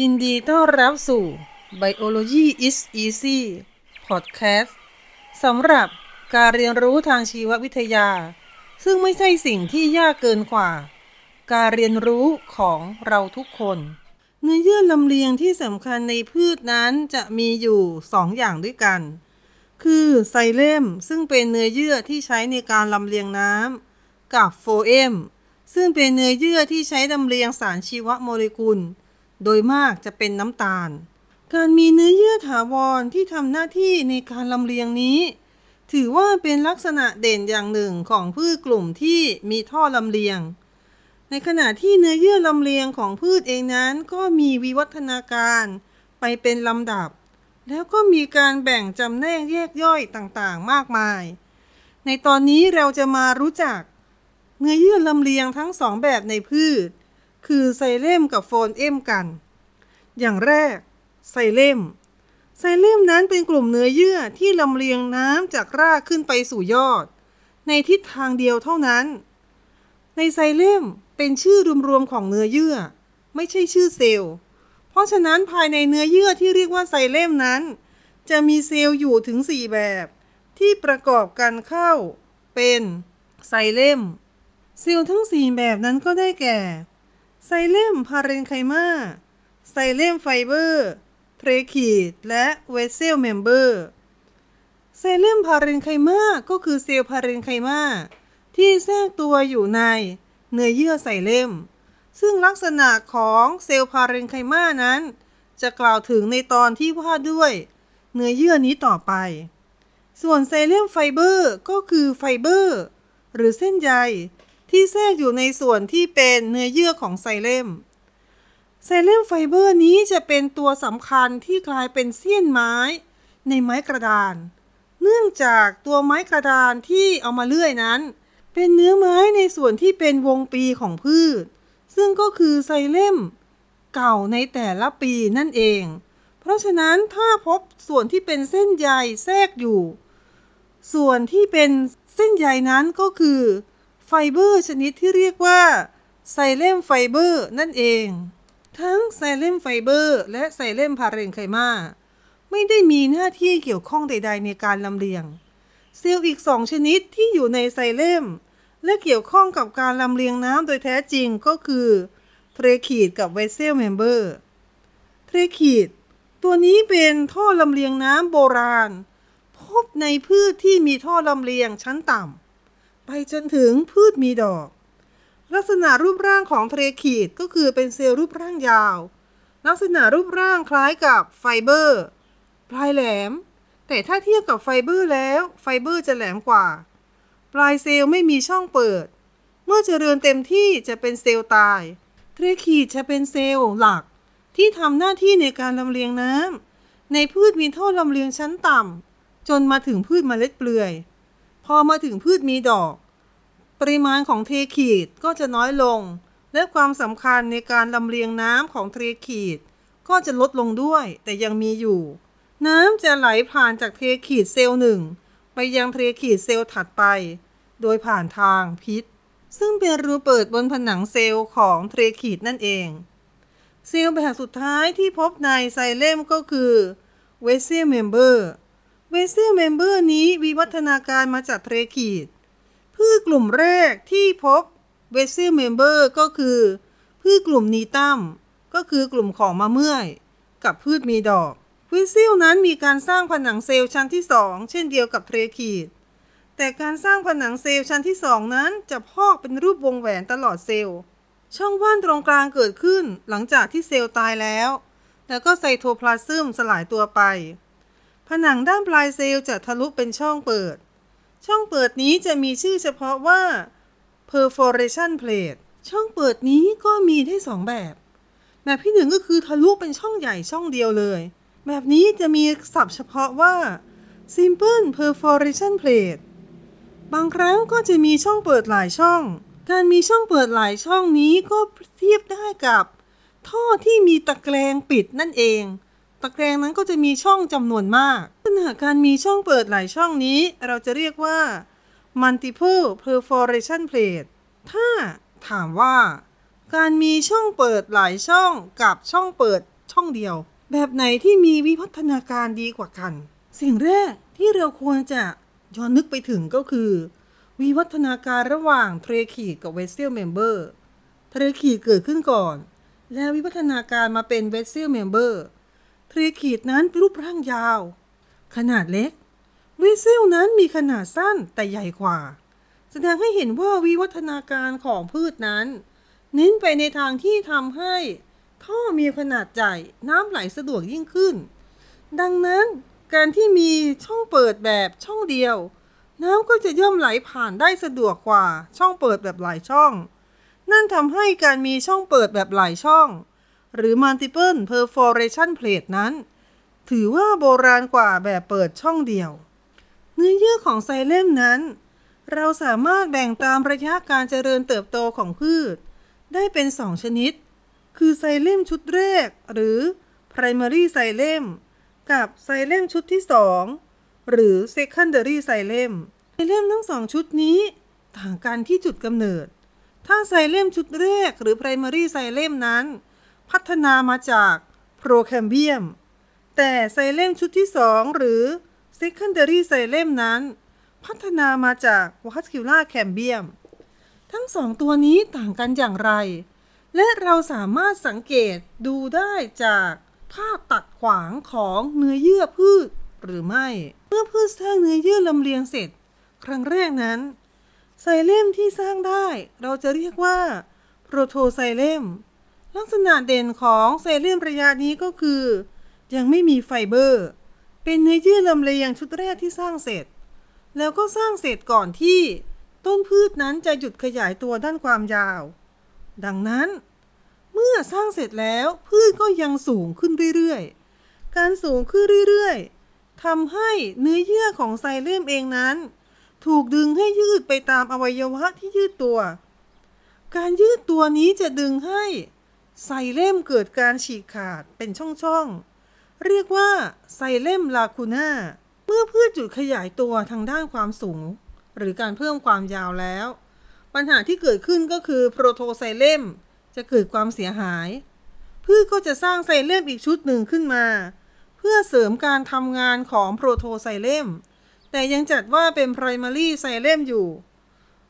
ยินดีต้อนรับสู่ Biology is Easy Podcast สำหรับการเรียนรู้ทางชีววิทยา ซึ่งไม่ใช่สิ่งที่ยากเกินกว่า การเรียนรู้ของเราทุกคน เนื้อเยื่อลำเลียงที่สำคัญในพืชนั้นจะมีอยู่สองอย่างด้วยกัน คือไซเลมซึ่งเป็นเนื้อเยื่อที่ใช้ในการลำเลียงน้ำกับโฟเอมซึ่งเป็นเนื้อเยื่อที่ใช้ลำเลียงสารชีวโมเลกุล โดยมากจะเป็นน้ำตาล การมีเนื้อเยื่อถาวรที่ทำหน้าที่ในการลำเลียงนี้ ถือว่าเป็นลักษณะเด่นอย่างหนึ่งของพืชกลุ่มที่มีท่อลำเลียง ในขณะที่เนื้อเยื่อลำเลียงของพืชเองนั้นก็มีวิวัฒนาการไปเป็นลำดับ แล้วก็มีการแบ่งจำแนกแยกย่อยต่างๆ มากมาย ในตอนนี้เราจะมารู้จัก เนื้อเยื่อลำเลียงทั้งสองแบบในพืช คือไซเลมกับโฟนเอมกัน อย่างแรก ไซเลมไซเลมนั้นเป็นกลุ่มเนื้อเยื่อที่ลำเลียงน้ำจากรากขึ้นไปสู่ยอด ในทิศทางเดียวเท่านั้น ในไซเลมเป็นชื่อรวมๆของเนื้อเยื่อ ไม่ใช่ชื่อเซลล์ เพราะฉะนั้นภายในเนื้อเยื่อที่เรียกว่าไซเลมนั้น จะมีเซลล์อยู่ถึง 4 แบบ ที่ประกอบกันเข้า เป็นไซเลมเซลล์ทั้ง 4 แบบนั้นก็ได้แก่ xylem parenchyma xylem fiber tracheid และ vessel member xylem parenchyma ก็คือเซลล์ parenchyma ที่แทรกตัวอยู่ในเนื้อเยื่อไซเลมซึ่งลักษณะของเซลล์ parenchyma นั้น จะกล่าวถึงในตอนที่ว่าด้วยเนื้อเยื่อนี้ต่อไป ส่วน xylem fiber ก็คือไฟเบอร์หรือเส้นใย ที่แทรกอยู่ในส่วนที่เป็นเนื้อเยื่อของ xylem xylem fiber นี้จะเป็นตัวสำคัญที่กลายเป็นเสี้ยนไม้ในไม้กระดาน เนื่องจากตัวไม้กระดานที่เอามาเลื่อยนั้น เป็นเนื้อไม้ในส่วนที่เป็นวงปีของพืช ซึ่งก็คือไซเลมเก่าในแต่ละปีนั่นเอง เพราะฉะนั้นถ้าพบส่วนที่เป็นเส้นใยแทรกอยู่ ส่วนที่เป็นเส้นใยนั้นก็คือ ไฟเบอร์ชนิดที่เรียกว่า xylem fiber นั่นเอง ทั้ง xylem fiber และ xylem parenchyma ไม่ได้มีหน้าที่เกี่ยวข้องใด ๆ ในการลำเลียง เซลล์อีกสองชนิดที่อยู่ในไซเลมและเกี่ยวข้องกับการลำเลียงน้ำโดยแท้จริงก็คือ tracheid กับ vessel member tracheid ตัวนี้เป็นท่อลำเลียงน้ำโบราณ พบในพืชที่มีท่อลำเลียงชั้นต่ำ ไปจนถึงพืชมีดอก ลักษณะรูปร่างของ tracheid ก็คือเป็นเซลล์รูปร่างยาว ลักษณะรูปร่างคล้ายกับไฟเบอร์ ปลายแหลม แต่ถ้าเทียบกับไฟเบอร์แล้ว ไฟเบอร์จะแหลมกว่า ปลายเซลล์ไม่มีช่องเปิด เมื่อเจริญเต็มที่จะเป็นเซลล์ตาย tracheid จะเป็นเซลล์หลัก ที่ทำหน้าที่ในการลำเลียงน้ำในพืชมีท่อลำเลียงชั้นต่ำจนมาถึงพืชเมล็ดเปลือย พอมาถึงพืชมีดอก ปริมาณของ tracheid ก็จะน้อยลง และความสำคัญในการลำเลียงน้ำของเทขีด ก็จะลดลงด้วยแต่ยังมีอยู่ น้ำจะไหลผ่านจาก tracheid เซลล์หนึ่งไปยัง tracheid เซลล์ถัดไป โดยผ่านทาง pit ซึ่งเป็นรูเปิดบนผนังเซลล์ของ tracheid นั่นเอง เซลล์แบบสุดท้ายที่พบในไซเลมก็คือ vessel member vessel member นี้วิวัฒนาการมาจาก tracheid พืชกลุ่มแรกที่พบvessel member ก็คือ พืชกลุ่ม Gnetum ก็คือกลุ่มของมะเมื่อย กับพืชมีดอก vessel นั้นมีการสร้างผนังเซลล์ชั้นที่ 2 เช่นเดียวกับ tracheid แต่การสร้างผนังเซลล์ชั้นที่ 2 นั้นจะพอกเป็นรูปวงแหวนตลอดเซลล์ ช่องว่างตรงกลางเกิดขึ้นหลังจากที่เซลล์ตายแล้ว แล้วก็ไซโทพลาซึมสลายตัวไป ผนังด้านปลายเซลล์จะทะลุเป็นช่องเปิด ช่องเปิดนี้จะมีชื่อเฉพาะว่า perforation plate ช่องเปิดนี้ก็มีได้สองแบบ แบบที่หนึ่งก็คือทะลุเป็นช่องใหญ่ช่องเดียวเลย แบบนี้จะมีศัพท์เฉพาะว่า simple perforation plate บางครั้งก็จะมีช่องเปิดหลายช่อง การมีช่องเปิดหลายช่องนี้ก็เทียบได้กับ ท่อที่มีตะแกรงปิดนั่นเอง ตะแกรงนั้นก็จะมีช่องจำนวนมากขณะการมีช่องเปิดหลายช่องนี้ เราจะเรียกว่า multiple perforation plate ถ้าถามว่า การมีช่องเปิดหลายช่องกับช่องเปิดช่องเดียว แบบไหนที่มีวิวัฒนาการดีกว่ากัน สิ่งแรกที่เราควรจะย้อนนึกไปถึงก็คือ วิวัฒนาการระหว่าง tracheid กับ vessel member tracheid เกิดขึ้นก่อน แล้ววิวัฒนาการมาเป็น vessel member เทรคีดนั้นเป็นรูปร่างยาว ขนาดเล็กเวสเซลนั้นมีขนาดสั้นแต่ใหญ่กว่า แสดงให้เห็นว่าวิวัฒนาการของพืชนั้น เน้นไปในทางที่ทำให้ ท่อมีขนาดใหญ่น้ำไหลสะดวกยิ่งขึ้น ดังนั้นการที่มีช่องเปิดแบบช่องเดียว น้ำก็จะย่อมไหลผ่านได้สะดวกกว่าช่องเปิดแบบหลายช่อง นั่นทำให้การมีช่องเปิดแบบหลายช่อง หรือ multiple perforation plate นั้น ถือว่าโบราณกว่าแบบเปิดช่องเดียว เนื้อเยื่อของไซเลมนั้น เราสามารถแบ่งตามระยะการเจริญเติบโตของพืช ได้เป็นสองชนิด คือไซเลมชุดแรก หรือ primary ไซเลมกับไซเลมชุดที่สองหรือ secondary ไซเลมไซเลมทั้งสองชุดนี้ ต่างกันที่จุดกำเนิด ถ้าไซเลมชุดแรกหรือ primary ไซเลมนั้น พัฒนามาจากโปรแคมเบียม แต่ไซเลมชุดที่สองหรือ secondary ไซเลมนั้น พัฒนามาจากวัสคิล่าแคมเบียม ทั้งสองตัวนี้ต่างกันอย่างไร และเราสามารถสังเกตดูได้จากภาพตัดขวางของเนื้อเยื่อพืชหรือไม่ เมื่อพืชสร้างเนื้อเยื่อลำเลียงเสร็จ ครั้งแรกนั้นไซเลมที่สร้างได้ เราจะเรียกว่าโปรโทไซเลม ลักษณะเด่นของไซเลมระยะนี้ก็คือ ยังไม่มีไฟเบอร์ เป็นเนื้อเยื่อลำเลียงชุดแรกที่สร้างเสร็จ แล้วก็สร้างเสร็จก่อนที่ต้นพืชนั้นจะหยุดขยายตัวด้านความยาว ดังนั้น เมื่อสร้างเสร็จแล้วพืชก็ยังสูงขึ้นเรื่อยๆ การสูงขึ้นเรื่อยๆทำให้เนื้อเยื่อของไซเลมเองนั้น ถูกดึงให้ยืดไปตามอวัยวะที่ยืดตัว การยืดตัวนี้จะดึงให้ ไซเลมเกิดการฉีกขาดเป็นช่องๆ เรียกว่าไซเลมลาคูน่า เมื่อพืชหยุดขยายตัวทางด้านความสูง หรือการเพิ่มความยาวแล้ว ปัญหาที่เกิดขึ้นก็คือโปรโทไซเลมจะเกิดความเสียหาย พืชก็จะสร้างไซเลมอีกชุดหนึ่งขึ้นมา เพื่อเสริมการทำงานของโปรโทไซเลมแต่ยังจัดว่าเป็น primary ไซเลมอยู่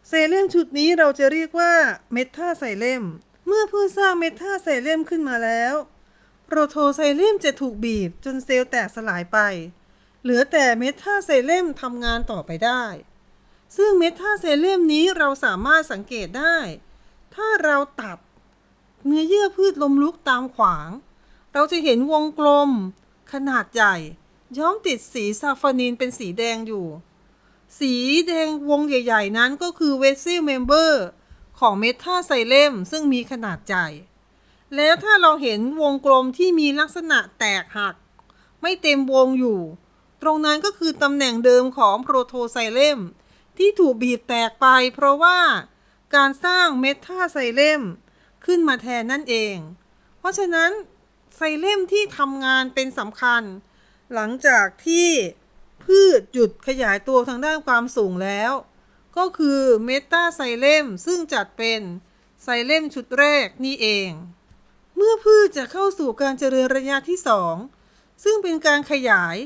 ไซเลมชุดนี้เราจะเรียกว่าเมทาไซเลม เมื่อพืชสร้างเมทาไซเลมขึ้นมาแล้วโปรโทไซเลมจะถูกบีบจนเซลล์แตกสลายไป เหลือแต่เมทาไซเลมทำงานต่อไปได้ ซึ่งเมทาไซเลมนี้เราสามารถสังเกตได้ ถ้าเราตัดเนื้อเยื่อพืชล้มลุกตามขวาง เราจะเห็นวงกลม ขนาดใหญ่ ย้อมติดสี safranin เป็นสีแดงอยู่ สีแดงวงใหญ่ ๆ นั้นก็คือ vessel member ของ metaxylem ซึ่งมีขนาดใหญ่ แล้วถ้าเราเห็นวงกลมที่มีลักษณะแตกหัก ไม่เต็มวงอยู่ ตรงนั้นก็คือตำแหน่งเดิมของ protoxylemที่ถูกบีบแตกไปเพราะว่าการสร้างเมทาไซเลมขึ้นมาแทนนั่นเอง เพราะฉะนั้นไซเลมที่ทำงานเป็นสำคัญ หลังจากที่พืชหยุดขยายตัวทางด้านความสูงแล้ว ก็คือเมตาไซเลมซึ่งจัดเป็นไซเลมชุดแรกนี่เอง เมื่อพืชจะเข้าสู่การเจริญระยะที่ 2 ซึ่งเป็นการขยาย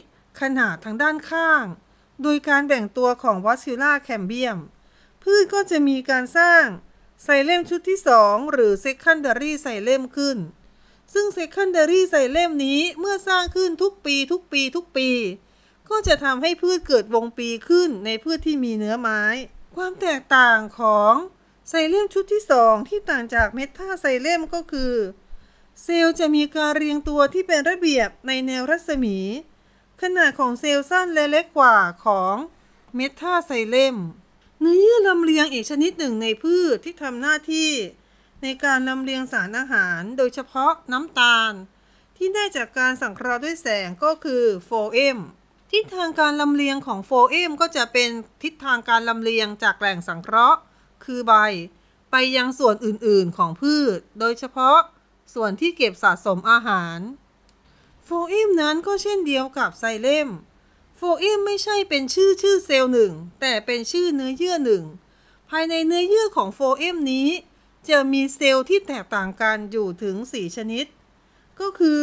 ขนาดทางด้านข้าง โดยการแบ่งตัวของวัสซิล่าแคมเบียมพืชก็จะมีการสร้างไซเลมชุดที่ 2 หรือ secondary ไซเลมขึ้น ซึ่ง secondary ไซเลมนี้เมื่อสร้างขึ้นทุกปีทุกปีทุกปี ก็จะทำให้พืชเกิดวงปีขึ้นในพืชที่มีเนื้อไม้ ความแตกต่างของไซเลมชุดที่ 2 ที่ต่างจากเมทาไซเลมก็คือ เซลล์จะมีการเรียงตัวที่เป็นระเบียบในแนวรัศมี ขนาดของเซลล์สั้นและเล็กกว่าของ metaxylem เนื้อเยื่อลำเลียงอีกชนิดหนึ่งในพืชที่ทำหน้าที่ ในการลำเลียงสารอาหารโดยเฉพาะน้ำตาล ที่ได้จากการสังเคราะห์ด้วยแสงก็คือโฟเอม ทิศทางการลำเลียงของโฟเอมก็จะเป็นทิศทางการลำเลียงจากแหล่งสังเคราะห์ คือใบ ไปยังส่วนอื่นๆของพืช โดยเฉพาะส่วนที่เก็บสะสมอาหาร โฟเอมนั้นก็เช่นเดียวกับ xylem phloem ไม่ใช่เป็นชื่อชื่อเซลล์หนึ่ง แต่เป็นชื่อเนื้อเยื่อหนึ่ง ภายในเนื้อเยื่อของโฟเอมนี้ จะมีเซลล์ที่แตกต่างกันอยู่ถึง 4 ชนิด ก็คือ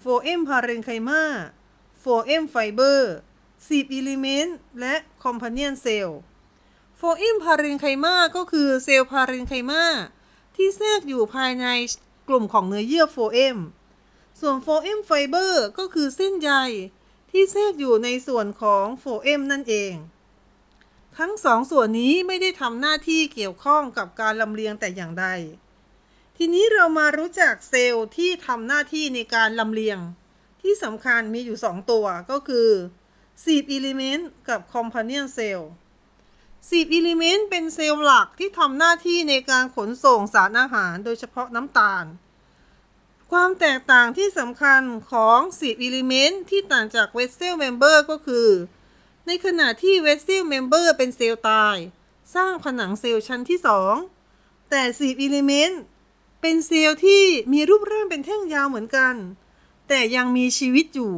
phloem parenchyma phloem fiber sieve element และ companion cell phloem parenchyma ก็คือเซลล์ parenchyma ที่แทรกอยู่ภายในกลุ่มของเนื้อเยื่อโฟเอมส่วน phloem fiber ก็คือเส้นใยที่แทรกอยู่ในส่วนของโฟเอมนั่นเอง ทั้งสองส่วนนี้ไม่ได้ทำหน้าที่เกี่ยวข้องกับการลำเลียงแต่อย่างใด ทีนี้เรามารู้จักเซลล์ที่ทำหน้าที่ในการลำเลียง ที่สำคัญมีอยู่ 2 ตัวก็คือ sieve element กับ companion cell sieve element เป็นเซลล์หลักที่ทำหน้าที่ในการขนส่งสารอาหารโดยเฉพาะน้ำตาล ความแตกต่างที่สำคัญของ sieve element ที่ต่างจาก vessel member ก็คือ ในขณะที่ vessel member เป็นเซลล์ตาย สร้างผนังเซลล์ชั้นที่ 2 แต่ sieve elementเป็นเซลล์ที่มีรูปร่างเป็นแท่งยาวเหมือนกัน แต่ยังมีชีวิตอยู่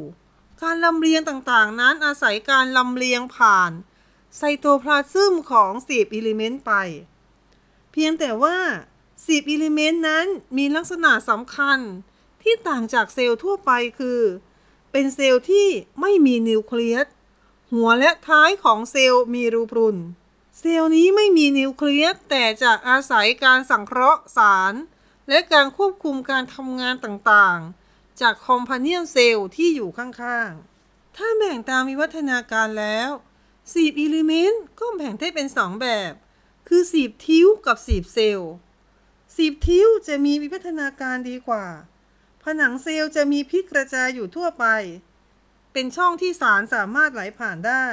การลำเลียงต่างๆ นั้นอาศัยการลำเลียงผ่านไซโตพลาซึมของ sieve element ไป เพียงแต่ว่า sieve element นั้นมีลักษณะสำคัญที่ต่างจากเซลล์ทั่วไปคือ เป็นเซลล์ที่ไม่มีนิวเคลียสหัวและท้ายของเซลล์มีรูพรุน เซลล์นี้ไม่มีนิวเคลียสแต่จะอาศัยการสังเคราะห์สาร และการควบคุมการทำงานต่างๆ จาก companion cell ที่อยู่ข้างๆ ถ้าแบ่งตามวิวัฒนาการแล้ว sieve element ก็แบ่งได้เป็นสองแบบ คือ sieve tube กับ sieve cell sieve tube จะมีวิวัฒนาการดีกว่า ผนังเซลล์จะมี pit กระจายอยู่ทั่วไป เป็นช่องที่สารสามารถไหลผ่านได้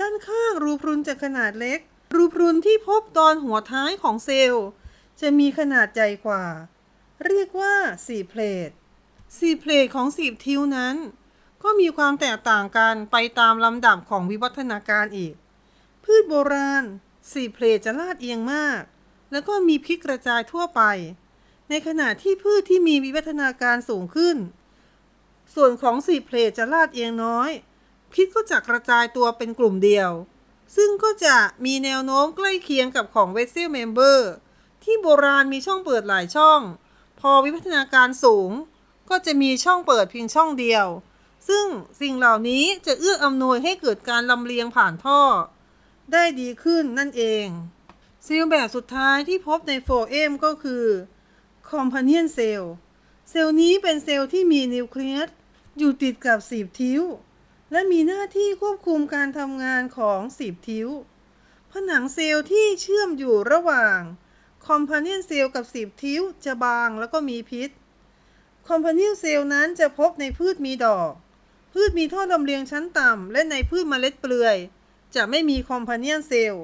ด้านข้างรูพรุนจะขนาดเล็ก รูพรุนที่พบตอนหัวท้ายของเซลล์ จะมีขนาดใหญ่กว่า เรียกว่าสีเพลท สีเพลทของสีบทิวนั้น ก็มีความแตกต่างกันไปตามลำดับของวิวัฒนาการอีก พืชโบราณสีเพลทจะลาดเอียงมาก แล้วก็มีพิษกระจายทั่วไป ในขณะที่พืชที่มีวิวัฒนาการสูงขึ้น ส่วนของ sieve plate จะลาดเอียงน้อย pit ก็จะกระจายตัวเป็นกลุ่มเดียว ซึ่งก็จะมีแนวโน้มใกล้เคียงกับของ vessel member ที่โบราณมีช่องเปิดหลายช่อง พอวิวัฒนาการสูง ก็จะมีช่องเปิดเพียงช่องเดียว ซึ่งสิ่งเหล่านี้จะเอื้ออำนวยให้เกิดการลำเลียงผ่านท่อ ได้ดีขึ้นนั่นเองเซลล์แบบสุดท้ายที่พบในโฟเอมก็คือ companion cell เซลล์นี้เป็นเซลล์ที่มีนิวเคลียสอยู่ติดกับสีบทิ้ว และมีหน้าที่ควบคุมการทำงานของสีบทิ้ว ผนังเซลล์ที่เชื่อมอยู่ระหว่าง companion cell กับสีบทิ้วจะบางแล้วก็มีพิษ companion cell นั้นจะพบในพืชมีดอก พืชมีท่อลำเลียงชั้นต่ำ และในพืชเมล็ดเปลือย จะไม่มี companion cell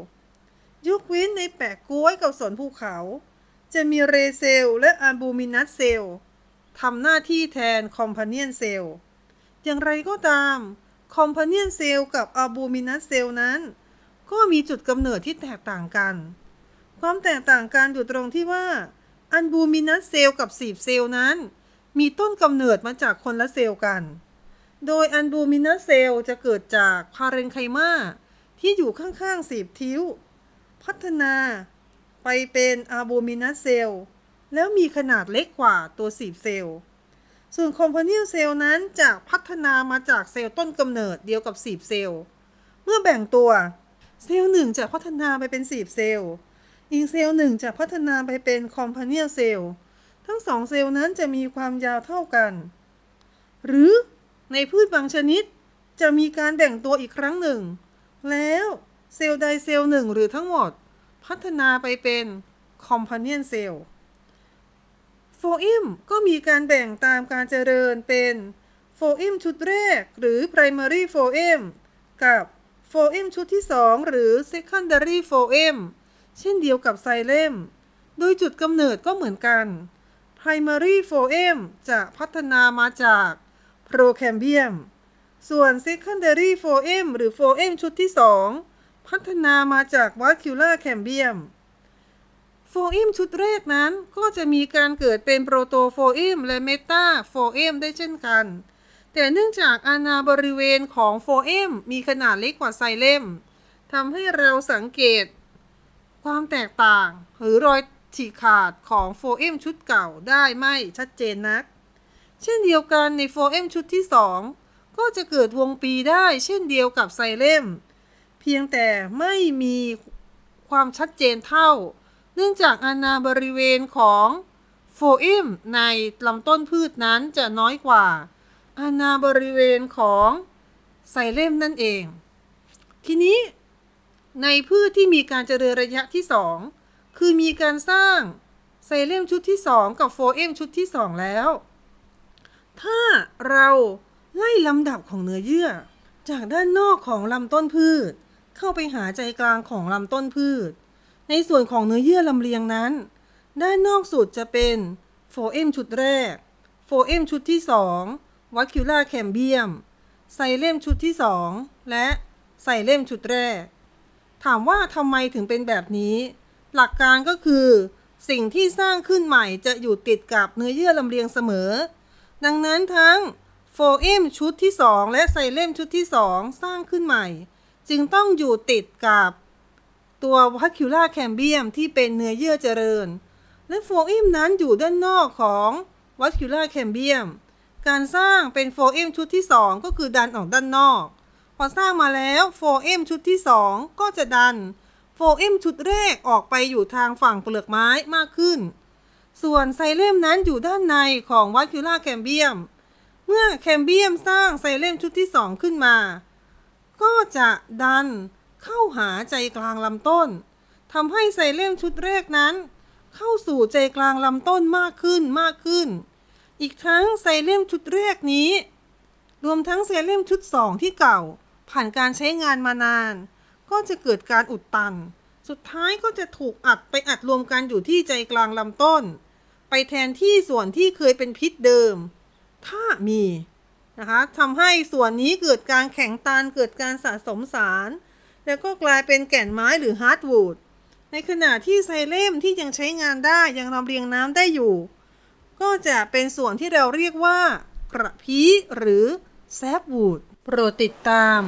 ยกเว้นในแปะก๊วยกับสนภูเขา จะมี ray cell และ albuminous cell ทำหน้าที่แทน companion cell อย่างไรก็ตาม companion cell กับ albuminous cell นั้น ก็มีจุดกำเนิดที่แตกต่างกัน ความแตกต่างกันอยู่ตรงที่ว่า albuminous cell กับ sieve cell นั้น มีต้นกำเนิดมาจากคนละเซลล์กัน โดย albuminous cell จะเกิดจาก parenchymaที่อยู่ข้างๆ sieve tube พัฒนาไปเป็น albuminous cell แล้วมีขนาดเล็กกว่าตัว sieve cell ส่วน companion cell นั้นจะพัฒนามาจากเซลล์ต้นกำเนิดเดียวกับ sieve cell เมื่อแบ่งตัวเซลล์หนึ่งจะพัฒนาไปเป็น sieve cell อีกเซลล์หนึ่งจะพัฒนาไปเป็น companion cell ทั้งสองเซลล์นั้นจะมีความยาวเท่ากัน หรือในพืชบางชนิด จะมีการแบ่งตัวอีกครั้งหนึ่ง แล้วเซลล์ใดเซลล์หนึ่งหรือทั้งหมด พัฒนาไปเป็น companion cell โฟลเอ็มก็มีการแบ่งตามการเจริญเป็นโฟลเอ็มชุดแรกหรือ primary โฟอิมกับโฟอิมชุดที่ 2 หรือ secondary โฟอิมเช่นเดียวกับไซเล็มโดยจุดกำเนิดก็เหมือนกัน primary โฟอิมจะพัฒนามาจาก procambium ส่วน secondary โฟอิมหรือโฟอิมชุดที่ 2 พัฒนามาจาก vascular cambium โฟลเอ็มชุดแรกนั้นก็จะมีการเกิดเป็น protophloem และ metaphloem ได้เช่นกัน แต่เนื่องจากอาณาบริเวณของโฟลเอ็มมีขนาดเล็กกว่าไซเล็มทำให้เราสังเกต ความแตกต่างหรือรอย ฉีกขาดของโฟอิมชุดเก่าได้ไม่ชัดเจนนัก เช่นเดียวกันในโฟเอมชุดที่ 2 ก็จะเกิดวงปีได้เช่นเดียวกับไซเลมเพียงแต่ไม่มีความชัดเจนเท่า เนื่องจากอาณาบริเวณของโฟเอมในลำต้นพืชนั้นจะน้อยกว่า อาณาบริเวณของไซเลมนั่นเอง ทีนี้ในพืชที่มีการเจริญระยะที่ 2 คือมีการสร้างไซเลมชุดที่ 2 กับโฟเอมชุดที่ 2 แล้ว ถ้าเราไล่ลำดับของเนื้อเยื่อ จากด้านนอกของลำต้นพืช เข้าไปหาใจกลางของลำต้นพืช ในส่วนของเนื้อเยื่อลำเลียงนั้น ด้านนอกสุดจะเป็นโฟเอมชุดแรกโฟเอมชุดที่ 2วัคคิล่าแคมเบียมไซเลมชุดที่ 2 และไซเลมชุดแรก ถามว่าทำไมถึงเป็นแบบนี้ หลักการก็คือ สิ่งที่สร้างขึ้นใหม่จะอยู่ติดกับเนื้อเยื่อลำเลียงเสมอ ดังนั้นทั้งโฟเอมชุดที่ 2 และไซเลมชุดที่ 2 สร้างขึ้นใหม่ จึงต้องอยู่ติดกับตัววัคคิล่าแคมเบียมที่เป็นเนื้อเยื่อเจริญ และโฟเอมนั้นอยู่ด้านนอกของวัคคิล่าแคมเบียมการสร้างเป็นโฟเอมชุดที่ 2 ก็คือดันออกด้านนอก พอสร้างมาแล้วโฟเอมชุดที่ 2 ก็จะดัน โฟเอมชุดแรกออกไปอยู่ทางฝั่งเปลือกไม้มากขึ้น ส่วนไซเลมนั้นอยู่ด้านในของวัคคิล่าแคมเบียม เมื่อแคมเบียมสร้างไซเลมชุดที่2ขึ้นมา ก็จะดันเข้าหาใจกลางลำต้นทำให้ไซเลมชุดแรกนั้น เข้าสู่ใจกลางลำต้นมากขึ้นมากขึ้น อีกทั้งไซเลมชุดแรกนี้ รวมทั้งไซเลมชุด2ที่เก่า ผ่านการใช้งานมานาน ก็จะเกิดการอุดตัน สุดท้ายก็จะถูกอัดไปอัดรวมกันอยู่ที่ใจกลางลำต้น ไปแทนที่ส่วนที่เคยเป็นพิษเดิม ถ้ามีนะคะทำให้ส่วนนี้เกิดการแข็งตันเกิดการสะสมสาร แล้วก็กลายเป็นแก่นไม้หรือ hardwood ในขณะที่ไซเล็มที่ยังใช้งานได้ยังลำเลียงน้ำได้อยู่ ก็จะเป็นส่วนที่เราเรียกว่ากระพี้หรือ sapwood โปรดติดตาม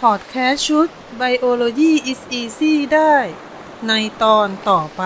พอดแคสต์ชุด Biology is Easy ได้ ในตอนต่อไป